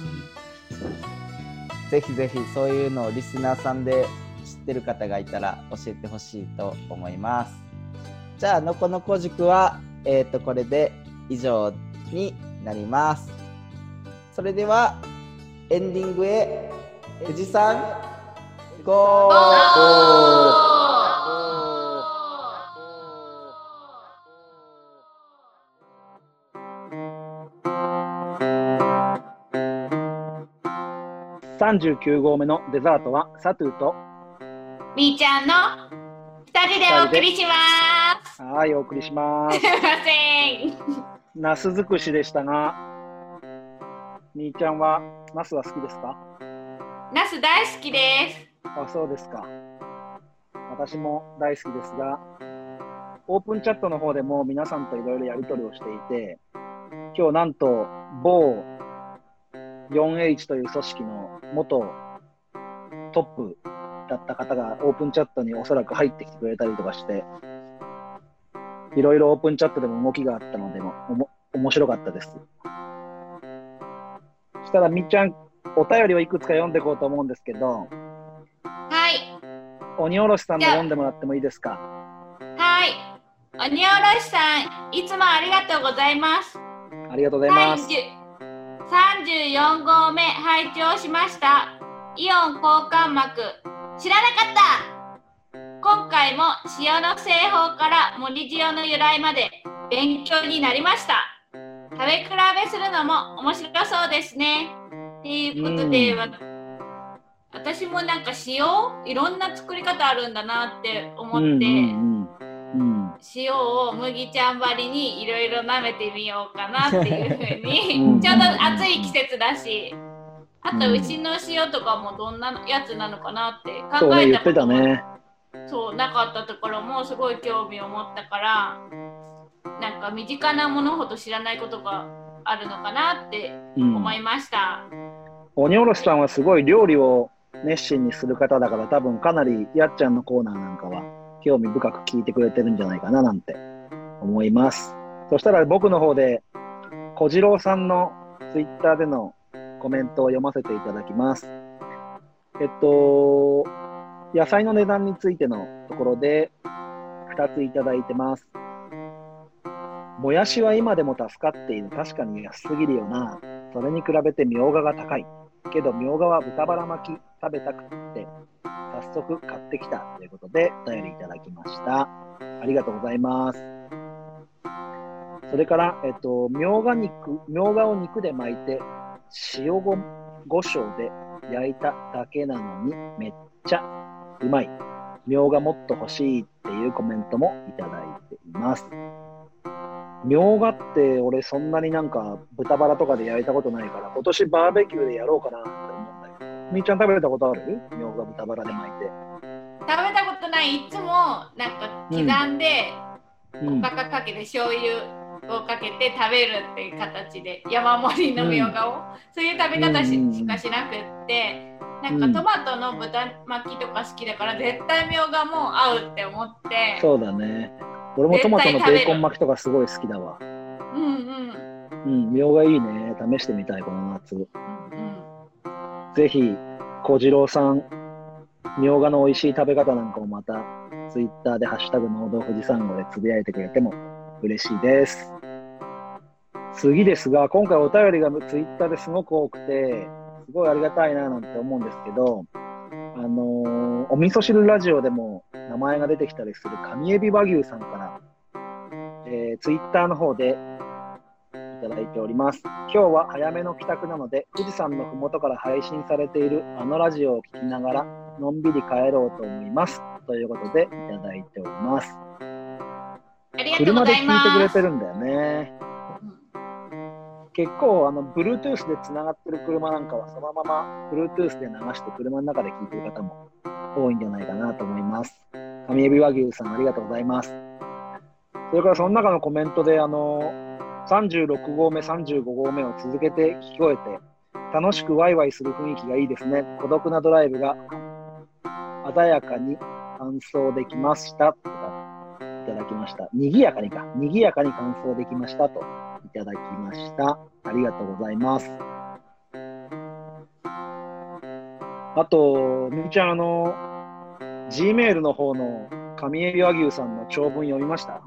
ぜひぜひそういうのをリスナーさん。で知ってる方がいたら教えてほしいと思います。じゃあのこのこ塾はえっ、とこれで以上になります。それではエンディングへ富士山ゴゴー。39号目のデザートはサトゥーと。みーちゃんの二人でお送りします。はいお送りします。[LAUGHS] すいませんナス尽くしでしたがみーちゃんはナスは好きですか？ナス大好きです。あそうですか。私も大好きですがオープンチャットの方でも皆さんといろいろやり取りをしていて今日なんと某 4H という組織の元トップだった方がオープンチャットにおそらく入ってきてくれたりとかしていろいろオープンチャットでも動きがあったのでもおも面白かったです。そしたらみっちゃんお便りをいくつか読んでいこうと思うんですけどはい。鬼おろしさんの読んでもらってもいいですか？はい。鬼おろしさんいつもありがとうございます。ありがとうございます。30 34号目拝聴しました。イオン交換膜知らなかった今回も塩の製法から森塩の由来まで勉強になりました。食べ比べするのも面白そうですね。っていうことで、私もなんか塩いろんな作り方あるんだなって思って、塩を麦ちゃんばりにいろいろ舐めてみようかなっていうふううん。にちょうど暑い季節だしあとうん牛の塩とかもどんなやつなのかなって考えたたこと。そうなかったところもすごい興味を持ったからなんか身近なものほど知らないことがあるのかなってうん思いました。鬼おろしさんはすごい料理を熱心にする方だから、多分かなりやっちゃんのコーナーなんかは興味深く聞いてくれてるんじゃないかななんて思います。そしたら僕の方で小次郎さんのツイッターでのコメントを読ませていただきます。えっと、野菜の値段についてのところで2ついただいてます。もやしは今でも助かっている。確かに安すぎるよな。それに比べてみょうがが高い。けどみょうがは豚バラ巻き食べたくって、早速買ってきたということでお便りいただきました。ありがとうございます。それから、えっと、みょうが肉、みょうがを肉で巻いて、塩ご、胡椒で焼いただけなのにめっちゃうまい。みょうがもっと欲しいっていうコメントもいただいています。みょうがって俺そんなになんか豚バラとかで焼いたことないから今年バーベキューでやろうかなって思うんだけど。みーちゃん食べたことある？みょうが豚バラで巻いて。食べたことない。いつもなんか刻んで、うん。おかかかけて醤油をかけて食べるっていう形で山盛りのみょうがを、そういう食べ方し,、かしなくってなんうん。かトマトの豚巻きとか好きだから絶対みょうがも合うって思ってそうだね。俺もトマトのベーコン巻きとかすごい好きだわ。うんうん。うんみょうがいいね。試してみたいこの夏。うんぜひ小次郎さんみょうがの美味しい食べ方なんかをまたツイッターで「ハッシュタグ農道富士山号」でつぶやいてくれても嬉しいです。次ですが、今回お便りがツイッターですごく多くて、すごいありがたいななんて思うんですけど、あのーお味噌汁ラジオでも名前が出てきたりする上エビ和牛さんから、えー、ツイッターの方でいただいております。今日は早めの帰宅なので、富士山のふもとから配信されているあのラジオを聞きながら、のんびり帰ろうと思います。ということで、いただいております。ありがとうご車で聞いざいます。てくれてるんだよね。結構、あの、Bluetooth でつながってる車なんかは、そのまま Bluetooth で流して車の中で聞いてる方も多いんじゃないかなと思います。上エビ和牛さん、ありがとうございます。それから、その中のコメントで、あの、36号目、35号目を続けて聞こえて、楽しくワイワイする雰囲気がいいですね。孤独なドライブが鮮やかに完走できました。とかいただきました。賑やかにか。賑やかに完走できましたといただきました。ありがとうございます。あと、みーちゃん、あの、Gmail の方の上エビ和牛さんの長文読みました？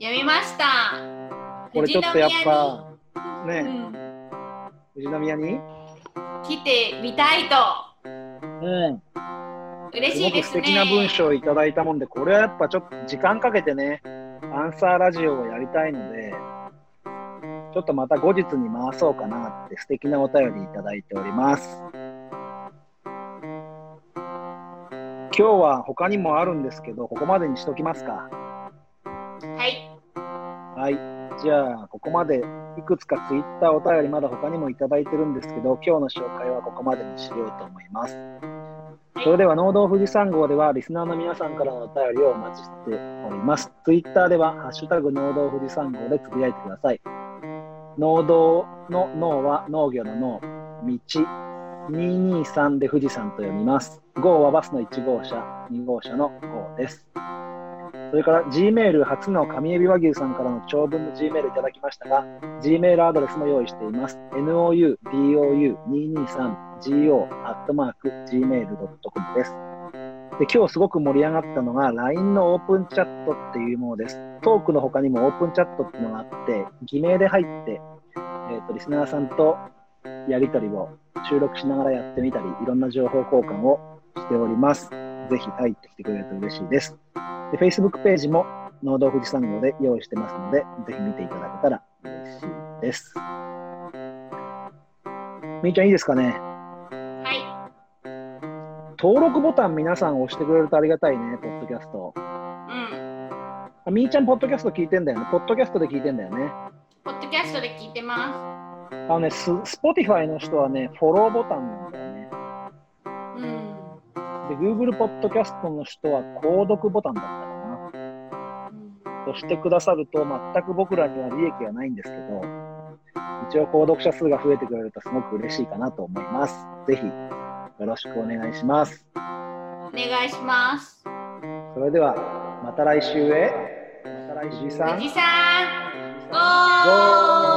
読みました。これちょっとやっぱ、ね、富士宮にうん、来てみたいと。うん。嬉しいですね。敵な文章をいただいたもんで、これはやっぱちょっと時間かけてね、アンサーラジオをやりたいので、ちょっとまた後日に回そうかなって素敵なお便りいただいております。今日は他にもあるんですけど、ここまでにしときますか。はい。はい。じゃあ、ここまでいくつかツイッターお便りまだ他にもいただいてるんですけど、今日の紹介はここまでにしようと思います。それでは、農道富士山号では、リスナーの皆さんからのお便りをお待ちしております。ツイッターでは、ハッシュタグ農道富士山号でつぶやいてください。農道の農は農業の農、道、223で富士山と読みます。号はバスの1号車、2号車の号です。それから Gmail 初の上エビ和牛さんからの長文の Gmail いただきましたが、Gmail アドレスも用意しています。noudou223go.gmail.com です。で今日すごく盛り上がったのが LINE のオープンチャットっていうものです。トークの他にもオープンチャットっていうのがあって、偽名で入って、えーとリスナーさんとやり取りを収録しながらやってみたり、いろんな情報交換をしております。ぜひ入ってきてくれると嬉しいです。で Facebook ページも農道富士山号で用意してますので、ぜひ見ていただけたら嬉しいです。みーちゃんいいですかね？は登録ボタン皆さん押してくれるとありがたいね、ポッドキャスト。い。うん。あみーちゃん、ポッドキャスト聞いてんだよね。ポッドキャストで聞いてんだよね。ポッドキャストで聞いてまあのね、ス Spotify の人はね、フォローボタンなんだよね。す。うん。で、Google ポッドキャストの人は購読ボタンだったかな。押してくださると、全く僕らには利益はないんですけど、一応購読者数が増えてくれるとすごく嬉しいかなと思います。ぜひ、よろしくお願いします。お願いします。それでは、また来週へ。また来週さん。富士山、ゴゴーー